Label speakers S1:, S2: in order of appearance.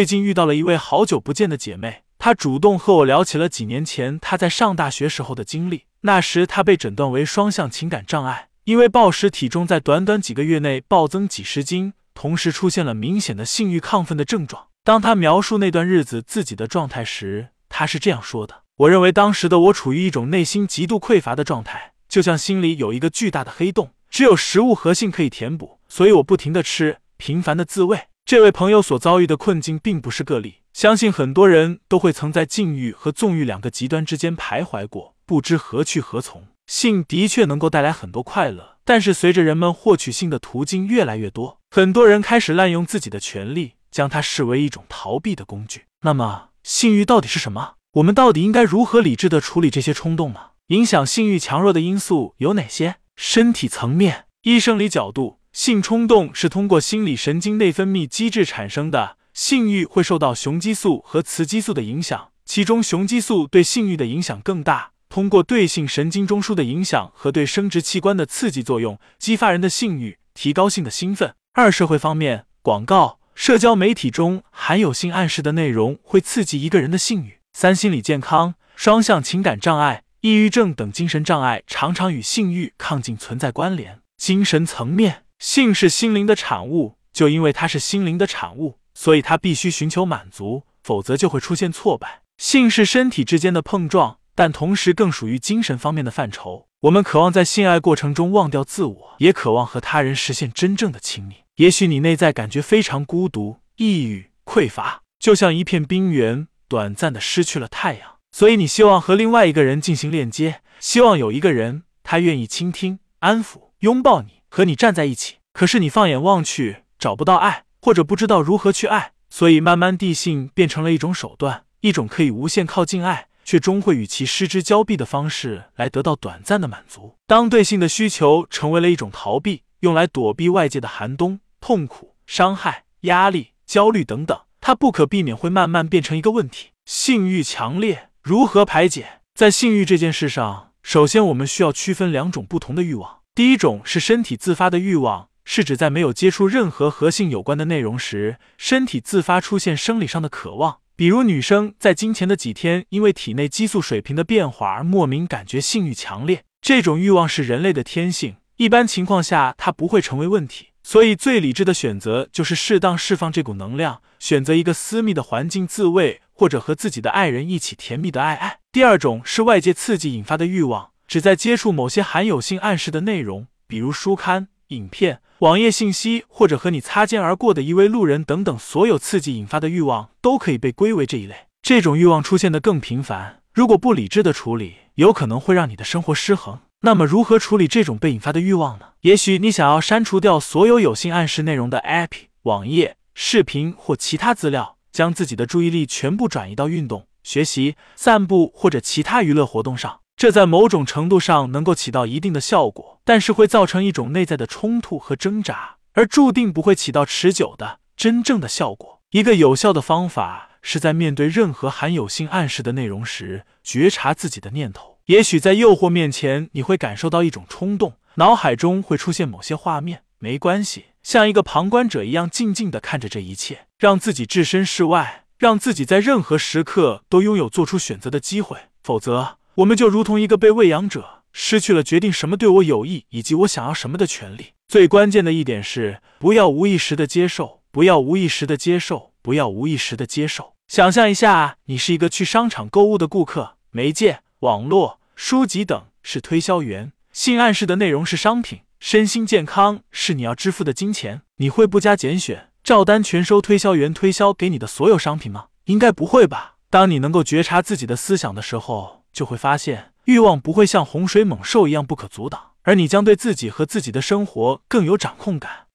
S1: 最近遇到了一位好久不见的姐妹，她主动和我聊起了几年前她在上大学时候的经历。那时她被诊断为双向情感障碍，因为暴食，体重在短短几个月内暴增几十斤，同时出现了明显的性欲亢奋的症状。当她描述那段日子自己的状态时，她是这样说的：“我认为当时的我处于一种内心极度匮乏的状态，就像心里有一个巨大的黑洞，只有食物和性可以填补，所以我不停的吃，频繁的自慰。”这位朋友所遭遇的困境并不是个例，相信很多人都会曾在禁欲和纵欲两个极端之间徘徊过，不知何去何从。性的确能够带来很多快乐，但是随着人们获取性的途径越来越多，很多人开始滥用自己的权利，将它视为一种逃避的工具。那么，性欲到底是什么？我们到底应该如何理智的处理这些冲动呢？影响性欲强弱的因素有哪些？身体层面，医生理角度。性冲动是通过心理神经内分泌机制产生的，性欲会受到雄激素和雌激素的影响，其中雄激素对性欲的影响更大。通过对性神经中枢的影响和对生殖器官的刺激作用，激发人的性欲，提高性的兴奋。二、社会方面，广告、社交媒体中含有性暗示的内容会刺激一个人的性欲。三、心理健康，双向情感障碍、抑郁症等精神障碍常常与性欲亢进存在关联。精神层面。性是心灵的产物，就因为它是心灵的产物，所以它必须寻求满足，否则就会出现挫败。性是身体之间的碰撞，但同时更属于精神方面的范畴。我们渴望在性爱过程中忘掉自我，也渴望和他人实现真正的亲密。也许你内在感觉非常孤独、抑郁、匮乏，就像一片冰原，短暂的失去了太阳，所以你希望和另外一个人进行链接，希望有一个人，他愿意倾听、安抚、拥抱你。和你站在一起，可是你放眼望去找不到爱，或者不知道如何去爱，所以慢慢地性变成了一种手段，一种可以无限靠近爱，却终会与其失之交臂的方式来得到短暂的满足。当对性的需求成为了一种逃避，用来躲避外界的寒冬、痛苦、伤害、压力、焦虑等等，它不可避免会慢慢变成一个问题。性欲强烈，如何排解？在性欲这件事上，首先我们需要区分两种不同的欲望。第一种是身体自发的欲望，是指在没有接触任何和性有关的内容时，身体自发出现生理上的渴望。比如女生在经前的几天，因为体内激素水平的变化而莫名感觉性欲强烈。这种欲望是人类的天性，一般情况下它不会成为问题。所以最理智的选择就是适当释放这股能量，选择一个私密的环境自慰，或者和自己的爱人一起甜蜜的爱爱。第二种是外界刺激引发的欲望。只在接触某些含有性暗示的内容，比如书刊、影片、网页信息，或者和你擦肩而过的一位路人等等，所有刺激引发的欲望都可以被归为这一类。这种欲望出现的更频繁，如果不理智的处理，有可能会让你的生活失衡。那么，如何处理这种被引发的欲望呢？也许你想要删除掉所有有性暗示内容的 App、网页、视频或其他资料，将自己的注意力全部转移到运动、学习、散步或者其他娱乐活动上。这在某种程度上能够起到一定的效果，但是会造成一种内在的冲突和挣扎，而注定不会起到持久的真正的效果。一个有效的方法是在面对任何含有性暗示的内容时，觉察自己的念头。也许在诱惑面前，你会感受到一种冲动，脑海中会出现某些画面。没关系，像一个旁观者一样静静的看着这一切，让自己置身事外，让自己在任何时刻都拥有做出选择的机会。否则。我们就如同一个被喂养者，失去了决定什么对我有益以及我想要什么的权利。最关键的一点是，不要无意识的接受，不要无意识的接受，不要无意识的接受。想象一下，你是一个去商场购物的顾客，媒介、网络、书籍等是推销员，性暗示的内容是商品，身心健康是你要支付的金钱。你会不加拣选，照单全收推销员推销给你的所有商品吗？应该不会吧。当你能够觉察自己的思想的时候。就会发现，欲望不会像洪水猛兽一样不可阻挡，而你将对自己和自己的生活更有掌控感。